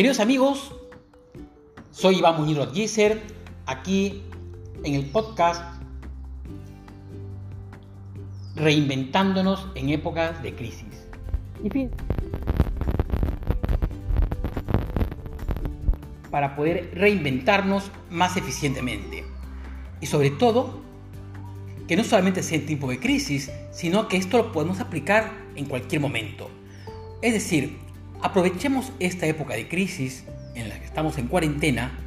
Queridos amigos, soy Iván Muñiz Rodríguez, aquí en el podcast Reinventándonos en épocas de crisis. Y fin. Para poder reinventarnos más eficientemente. Y sobre todo, que no solamente sea en tiempo de crisis, sino que esto lo podemos aplicar en cualquier momento. Es decir, aprovechemos esta época de crisis en la que estamos en cuarentena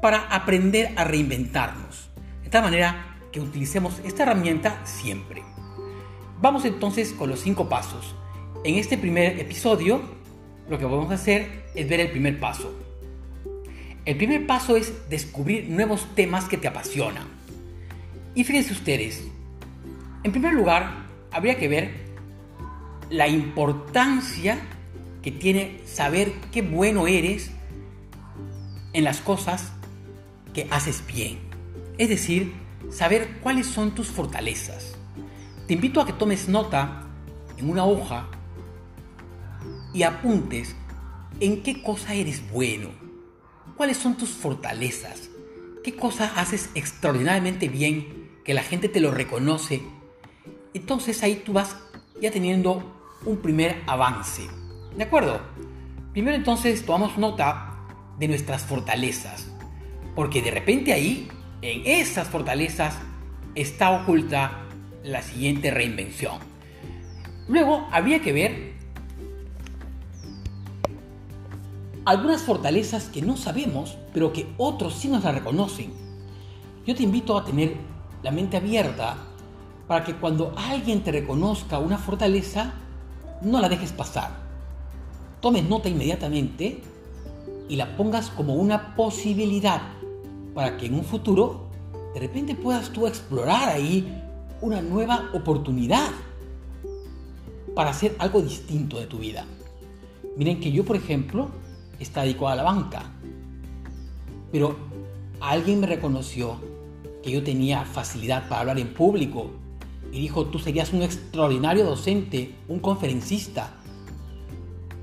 para aprender a reinventarnos. De tal manera que utilicemos esta herramienta siempre. Vamos entonces con los cinco pasos. En este primer episodio, lo que vamos a hacer es ver el primer paso. El primer paso es descubrir nuevos temas que te apasionan. Y fíjense ustedes, en primer lugar, habría que ver la importancia que tiene saber qué bueno eres en las cosas que haces bien. Es decir, saber cuáles son tus fortalezas. Te invito a que tomes nota en una hoja y apuntes en qué cosa eres bueno. ¿Cuáles son tus fortalezas? ¿Qué cosa haces extraordinariamente bien que la gente te lo reconoce? Entonces ahí tú vas ya teniendo un primer avance. ¿De acuerdo? Primero entonces tomamos nota de nuestras fortalezas, porque de repente ahí, en esas fortalezas, está oculta la siguiente reinvención. Luego habría que ver algunas fortalezas que no sabemos, pero que otros sí nos la reconocen. Yo te invito a tener la mente abierta para que cuando alguien te reconozca una fortaleza, no la dejes pasar. Tomes nota inmediatamente y la pongas como una posibilidad para que en un futuro de repente puedas tú explorar ahí una nueva oportunidad para hacer algo distinto de tu vida. Miren que yo, por ejemplo, está dedicado a la banca, pero alguien me reconoció que yo tenía facilidad para hablar en público, y dijo, tú serías un extraordinario docente, un conferencista.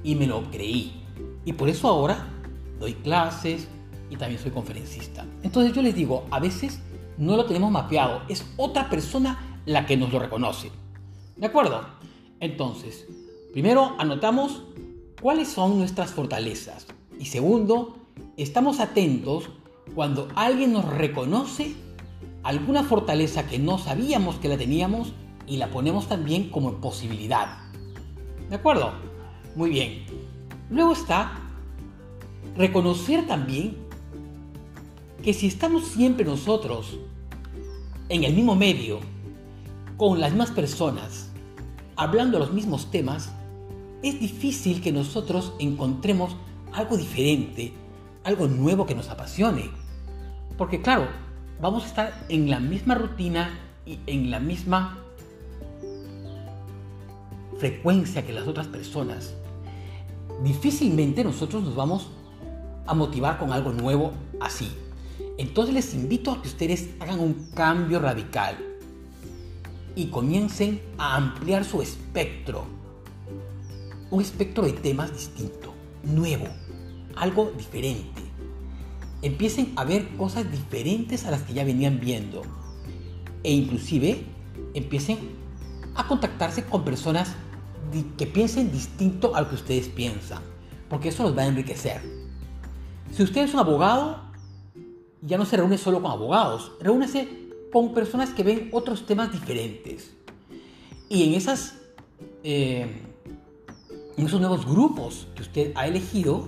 Y me lo creí. Y por eso ahora doy clases y también soy conferencista. Entonces yo les digo, a veces no lo tenemos mapeado, es otra persona la que nos lo reconoce. ¿De acuerdo? Entonces, primero anotamos cuáles son nuestras fortalezas. Y segundo, estamos atentos cuando alguien nos reconoce alguna fortaleza que no sabíamos que la teníamos y la ponemos también como posibilidad. ¿De acuerdo? Muy bien. Luego está reconocer también que si estamos siempre nosotros en el mismo medio, con las mismas personas, hablando los mismos temas, es difícil que nosotros encontremos algo diferente, algo nuevo que nos apasione. Porque claro, vamos a estar en la misma rutina y en la misma frecuencia que las otras personas. Difícilmente nosotros nos vamos a motivar con algo nuevo así. Entonces les invito a que ustedes hagan un cambio radical y comiencen a ampliar su espectro. Un espectro de temas distinto, nuevo, algo diferente empiecen a ver cosas diferentes a las que ya venían viendo. E inclusive empiecen a contactarse con personas que piensen distinto a lo que ustedes piensan. Porque eso los va a enriquecer. Si usted es un abogado, ya no se reúne solo con abogados. Reúnese con personas que ven otros temas diferentes. Y en esas... Eh, en esos nuevos grupos que usted ha elegido,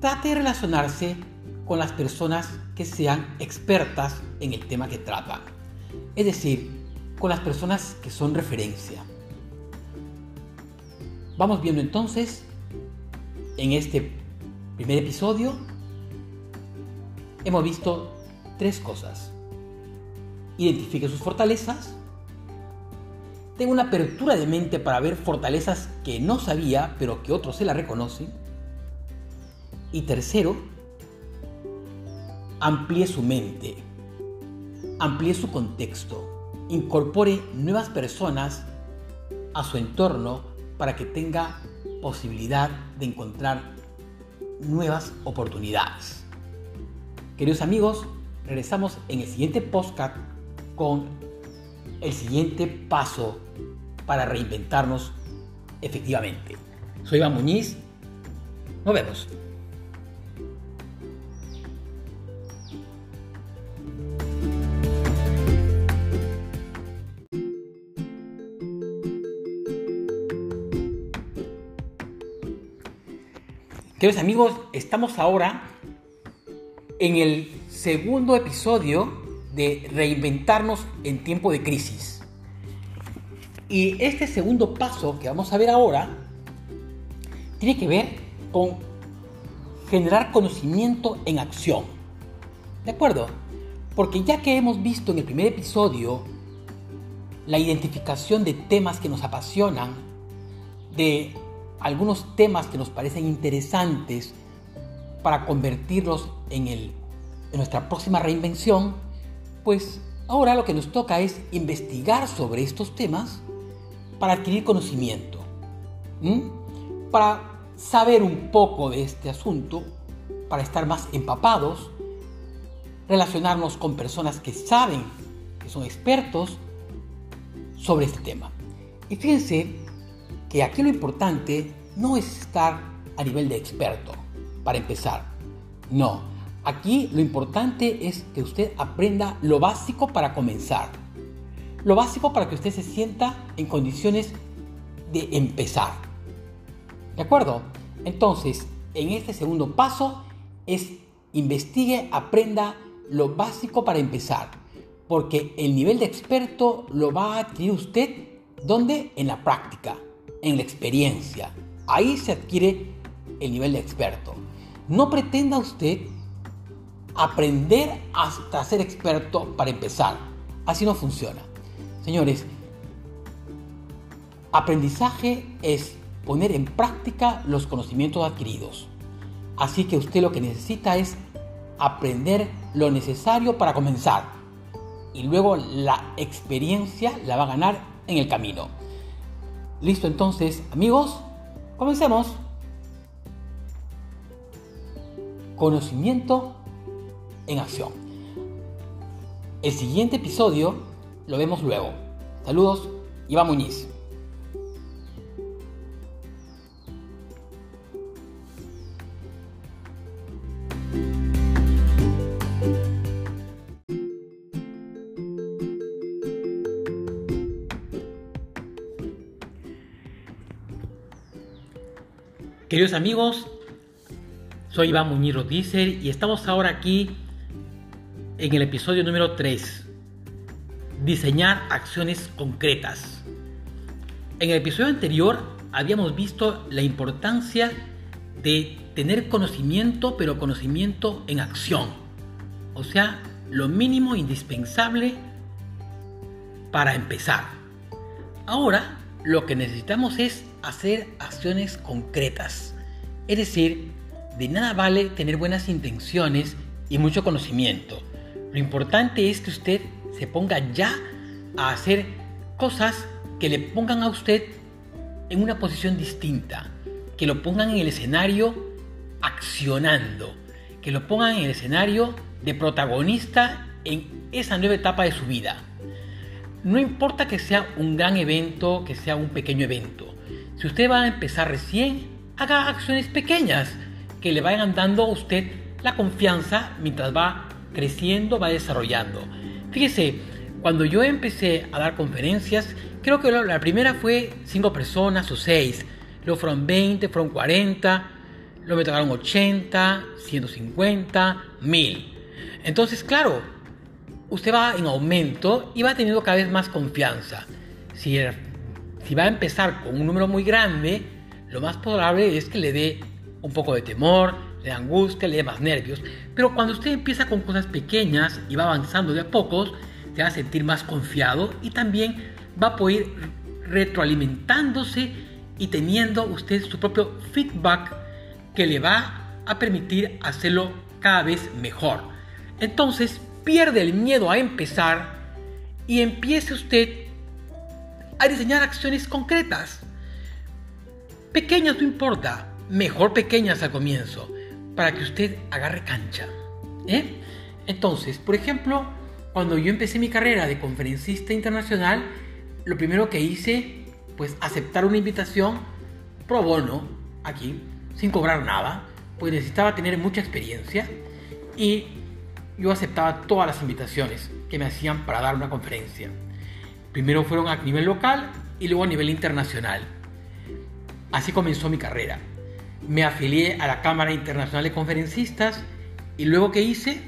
trate de relacionarse con las personas que sean expertas en el tema que tratan. Es decir, con las personas que son referencia. Vamos viendo entonces, en este primer episodio, hemos visto tres cosas. Identifique sus fortalezas. Tenga una apertura de mente para ver fortalezas que no sabía, pero que otros se la reconocen. Y tercero, amplíe su mente, amplíe su contexto, incorpore nuevas personas a su entorno para que tenga posibilidad de encontrar nuevas oportunidades. Queridos amigos, regresamos en el siguiente podcast con el siguiente paso para reinventarnos efectivamente. Soy Iván Muñiz. Nos vemos. Queridos amigos, estamos ahora en el segundo episodio de Reinventarnos en tiempo de crisis. Y este segundo paso que vamos a ver ahora tiene que ver con generar conocimiento en acción. ¿De acuerdo? Porque ya que hemos visto en el primer episodio la identificación de temas que nos apasionan, de algunos temas que nos parecen interesantes para convertirlos en, el, en nuestra próxima reinvención, pues ahora lo que nos toca es investigar sobre estos temas para adquirir conocimiento, para saber un poco de este asunto, para estar más empapados, relacionarnos con personas que saben, que son expertos sobre este tema. Y fíjense que aquí lo importante no es estar a nivel de experto, para empezar. No, aquí lo importante es que usted aprenda lo básico para comenzar. Lo básico para que usted se sienta en condiciones de empezar. ¿De acuerdo? Entonces, en este segundo paso es investigue, aprenda lo básico para empezar. Porque el nivel de experto lo va a adquirir usted, ¿dónde? En la práctica en la experiencia. Ahí se adquiere el nivel de experto. No pretenda usted aprender hasta ser experto para empezar. Así no funciona. Señores, aprendizaje es poner en práctica los conocimientos adquiridos. Así que usted lo que necesita es aprender lo necesario para comenzar. Y luego la experiencia la va a ganar en el camino. Listo entonces, amigos, comencemos. Conocimiento en acción. El siguiente episodio lo vemos luego. Saludos, Iván Muñiz. Queridos amigos, soy Iván Muñiz Rodícer y estamos ahora aquí en el episodio número 3. Diseñar acciones concretas. En el episodio anterior habíamos visto la importancia de tener conocimiento, pero conocimiento en acción. O sea, lo mínimo indispensable para empezar. Ahora lo que necesitamos es hacer acciones concretas. Es decir, de nada vale tener buenas intenciones y mucho conocimiento. Lo importante es que usted se ponga ya a hacer cosas que le pongan a usted en una posición distinta, que lo pongan en el escenario accionando, que lo pongan en el escenario de protagonista en esa nueva etapa de su vida. No importa que sea un gran evento, que sea un pequeño evento. Si usted va a empezar recién, haga acciones pequeñas que le vayan dando a usted la confianza mientras va creciendo, va desarrollando. Fíjese, cuando yo empecé a dar conferencias, creo que la primera fue 5 personas o 6, luego fueron 20, fueron 40, luego me tocaron 80, 150, 1000. Entonces, claro, usted va en aumento y va teniendo cada vez más confianza. Si si va a empezar con un número muy grande, lo más probable es que le dé un poco de temor, le dé angustia, le dé más nervios. Pero cuando usted empieza con cosas pequeñas y va avanzando de a pocos, se va a sentir más confiado y también va a poder retroalimentándose y teniendo usted su propio feedback que le va a permitir hacerlo cada vez mejor. Entonces pierde el miedo a empezar y empiece usted a diseñar acciones concretas. Pequeñas no importa, mejor pequeñas al comienzo. para que usted agarre cancha. ¿eh? Entonces, por ejemplo, cuando yo empecé mi carrera de conferencista internacional, lo primero que hice, pues aceptar una invitación pro bono aquí, sin cobrar nada, pues necesitaba tener mucha experiencia y yo aceptaba todas las invitaciones que me hacían para dar una conferencia. Primero fueron a nivel local y luego a nivel internacional. Así comenzó mi carrera. Me afilié a la Cámara Internacional de Conferencistas y luego que hice,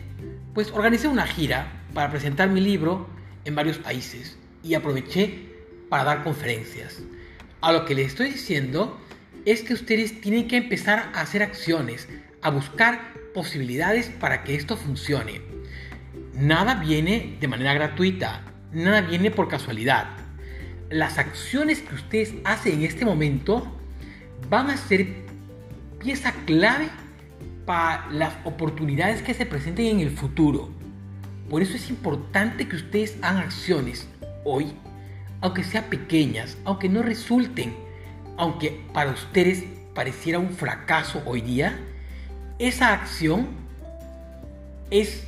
pues organicé una gira para presentar mi libro en varios países y aproveché para dar conferencias. A lo que les estoy diciendo es que ustedes tienen que empezar a hacer acciones, a buscar posibilidades para que esto funcione. Nada viene de manera gratuita, nada viene por casualidad. Las acciones que ustedes hacen en este momento van a ser pieza clave para las oportunidades que se presenten en el futuro. Por eso es importante que ustedes hagan acciones hoy, aunque sean pequeñas, aunque no resulten, aunque para ustedes pareciera un fracaso hoy día, esa acción es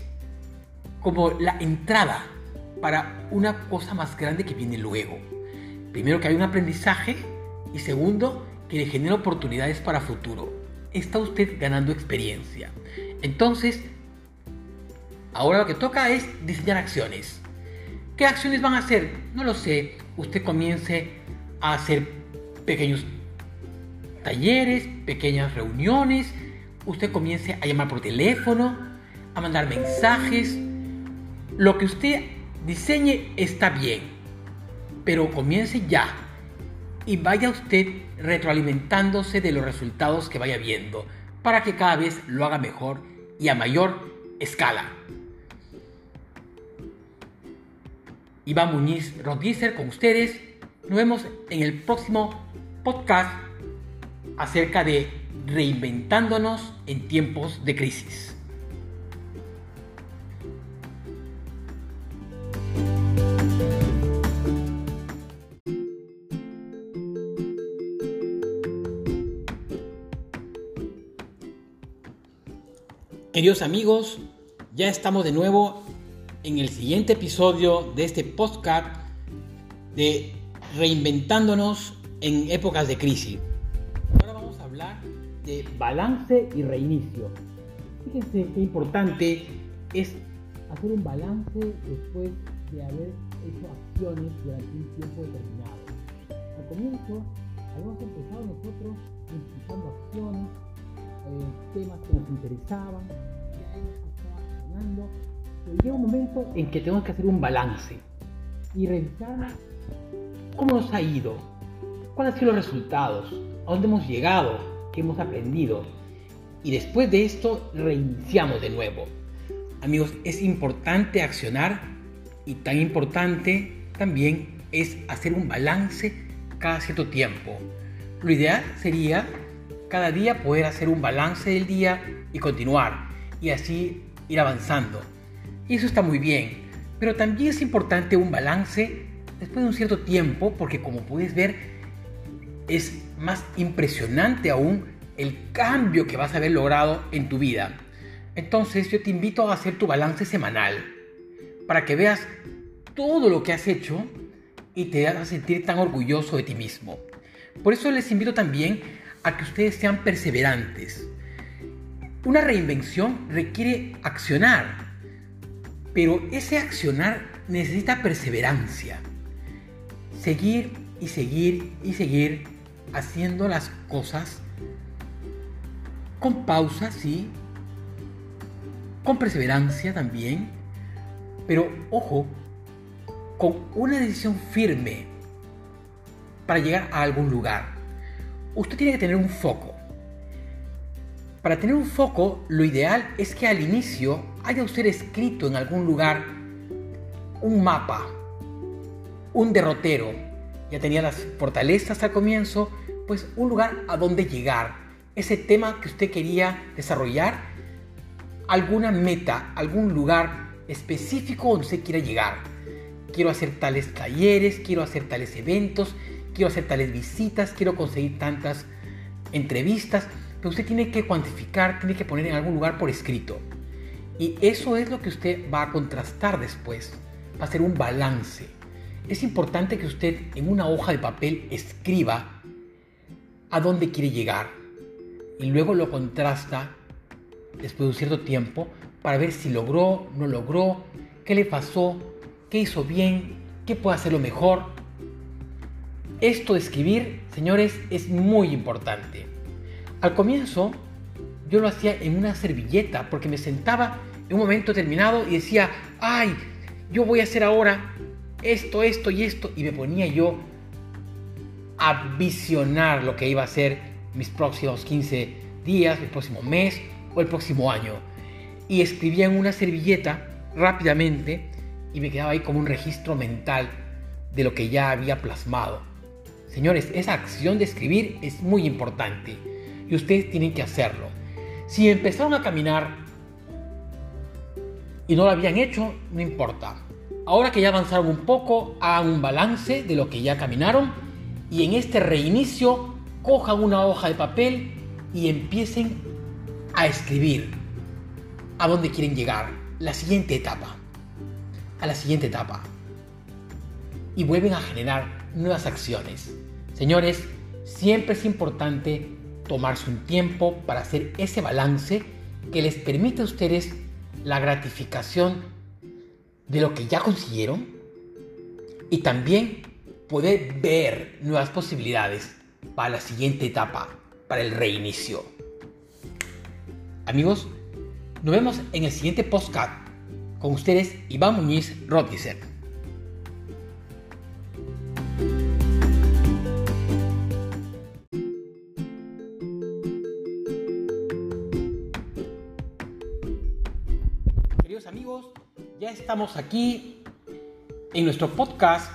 como la entrada para una cosa más grande que viene luego. Primero que hay un aprendizaje y segundo que le genera oportunidades para futuro. Está usted ganando experiencia. Entonces, ahora lo que toca es diseñar acciones. ¿Qué acciones van a hacer? No lo sé. Usted comience a hacer pequeños talleres, pequeñas reuniones. Usted comience a llamar por teléfono, a mandar mensajes. Lo que usted diseñe está bien, pero comience ya y vaya usted retroalimentándose de los resultados que vaya viendo para que cada vez lo haga mejor y a mayor escala. Iván Muñiz Rodícer con ustedes. Nos vemos en el próximo podcast acerca de reinventándonos en tiempos de crisis. Queridos amigos, ya estamos de nuevo en el siguiente episodio de este podcast de Reinventándonos en épocas de crisis. Ahora vamos a hablar de balance y reinicio. Fíjense qué importante es hacer un balance después de haber hecho acciones durante un tiempo determinado. Al comienzo habíamos empezado nosotros impulsando acciones eh, temas que nos interesaban, ya estaba pero llega un momento en que tenemos que hacer un balance y revisar cómo nos ha ido, cuáles han sido los resultados, a dónde hemos llegado, qué hemos aprendido. Y después de esto reiniciamos de nuevo. Amigos, es importante accionar y tan importante también es hacer un balance cada cierto tiempo. Lo ideal sería cada día poder hacer un balance del día y continuar y así ir avanzando. Y eso está muy bien, pero también es importante un balance después de un cierto tiempo porque como puedes ver es más impresionante aún el cambio que vas a haber logrado en tu vida. Entonces yo te invito a hacer tu balance semanal para que veas todo lo que has hecho y te hagas sentir tan orgulloso de ti mismo. Por eso les invito también a que ustedes sean perseverantes. Una reinvención requiere accionar, pero ese accionar necesita perseverancia. Seguir y seguir y seguir haciendo las cosas con pausa, sí, con perseverancia también, pero ojo, con una decisión firme para llegar a algún lugar usted tiene que tener un foco. Para tener un foco, lo ideal es que al inicio haya usted escrito en algún lugar un mapa, un derrotero. Ya tenía las fortalezas al comienzo, pues un lugar a donde llegar. Ese tema que usted quería desarrollar, alguna meta, algún lugar específico donde usted quiera llegar. Quiero hacer tales talleres, quiero hacer tales eventos, quiero hacer tales visitas, quiero conseguir tantas entrevistas. pero usted tiene que cuantificar, tiene que poner en algún lugar por escrito. Y eso es lo que usted va a contrastar después, va a ser un balance. Es importante que usted en una hoja de papel escriba a dónde quiere llegar y luego lo contrasta después de un cierto tiempo para ver si logró, no logró, qué le pasó, qué hizo bien, qué puede hacerlo mejor. Esto de escribir, señores, es muy importante. Al comienzo yo lo hacía en una servilleta porque me sentaba en un momento determinado y decía, ay, yo voy a hacer ahora esto, esto y esto. Y me ponía yo a visionar lo que iba a ser mis próximos 15 días, el próximo mes o el próximo año. Y escribía en una servilleta rápidamente y me quedaba ahí como un registro mental de lo que ya había plasmado. Señores, esa acción de escribir es muy importante y ustedes tienen que hacerlo. Si empezaron a caminar y no lo habían hecho, no importa. Ahora que ya avanzaron un poco, hagan un balance de lo que ya caminaron y en este reinicio cojan una hoja de papel y empiecen a escribir a dónde quieren llegar, la siguiente etapa, a la siguiente etapa. Y vuelven a generar nuevas acciones. Señores, siempre es importante tomarse un tiempo para hacer ese balance que les permite a ustedes la gratificación de lo que ya consiguieron y también poder ver nuevas posibilidades para la siguiente etapa, para el reinicio. Amigos, nos vemos en el siguiente podcast con ustedes Iván Muñiz Rotizer. Estamos aquí en nuestro podcast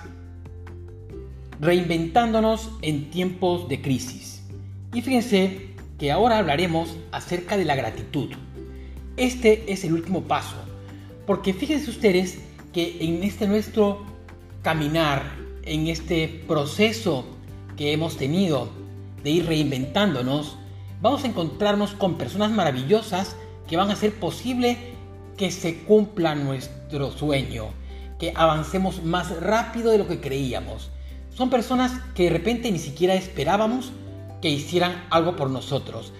Reinventándonos en tiempos de crisis. Y fíjense que ahora hablaremos acerca de la gratitud. Este es el último paso, porque fíjense ustedes que en este nuestro caminar, en este proceso que hemos tenido de ir reinventándonos, vamos a encontrarnos con personas maravillosas que van a hacer posible que se cumpla nuestro sueño, que avancemos más rápido de lo que creíamos. Son personas que de repente ni siquiera esperábamos que hicieran algo por nosotros.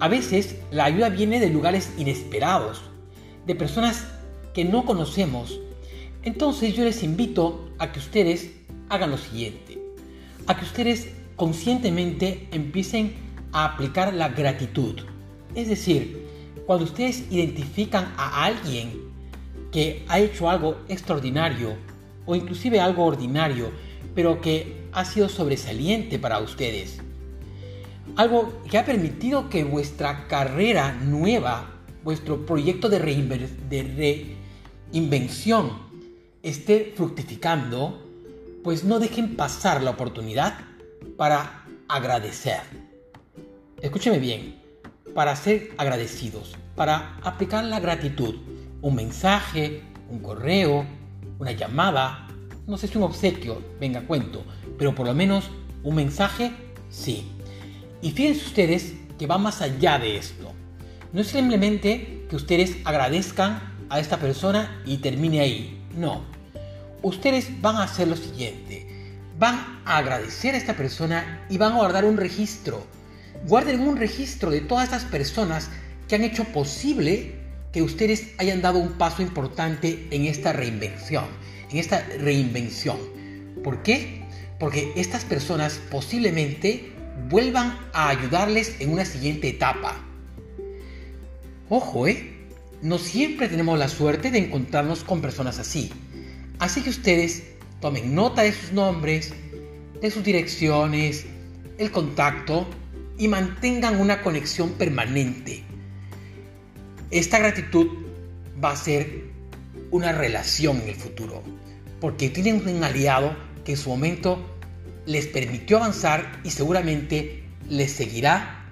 A veces la ayuda viene de lugares inesperados, de personas que no conocemos. Entonces yo les invito a que ustedes hagan lo siguiente, a que ustedes conscientemente empiecen a aplicar la gratitud. Es decir, cuando ustedes identifican a alguien que ha hecho algo extraordinario o inclusive algo ordinario, pero que ha sido sobresaliente para ustedes, algo que ha permitido que vuestra carrera nueva, vuestro proyecto de, reinvención esté fructificando, pues no dejen pasar la oportunidad para agradecer. Escúcheme bien, para ser agradecidos, para aplicar la gratitud. Un mensaje, un correo, una llamada, no sé si un obsequio, venga cuento, pero por lo menos un mensaje, sí. Y fíjense ustedes que va más allá de esto. No es simplemente que ustedes agradezcan a esta persona y termine ahí. No. Ustedes van a hacer lo siguiente. Van a agradecer a esta persona y van a guardar un registro. Guarden un registro de todas estas personas que han hecho posible que ustedes hayan dado un paso importante en esta reinvención. En esta reinvención. ¿Por qué? Porque estas personas posiblemente vuelvan a ayudarles en una siguiente etapa. Ojo, ¿eh? No siempre tenemos la suerte de encontrarnos con personas así. Así que ustedes tomen nota de sus nombres, de sus direcciones, el contacto y mantengan una conexión permanente. Esta gratitud va a ser una relación en el futuro, porque tienen un aliado que en su momento les permitió avanzar y seguramente les seguirá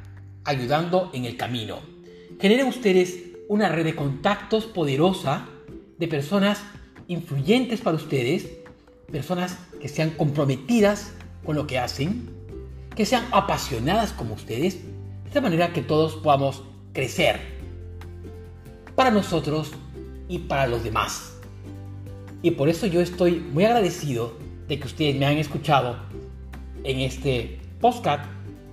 ayudando en el camino. Generen ustedes una red de contactos poderosa de personas influyentes para ustedes, personas que sean comprometidas con lo que hacen, que sean apasionadas como ustedes, De esta manera que todos podamos crecer para nosotros y para los demás. Y por eso yo estoy muy agradecido de que ustedes me han escuchado en este podcast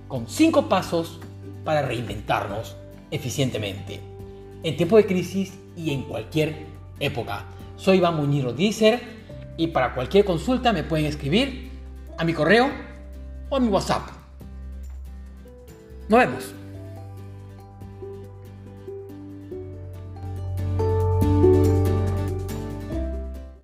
con cinco pasos para reinventarnos eficientemente en tiempo de crisis y en cualquier época. Soy Iván Muñiro Dícer y para cualquier consulta me pueden escribir a mi correo o a mi WhatsApp. Nos vemos.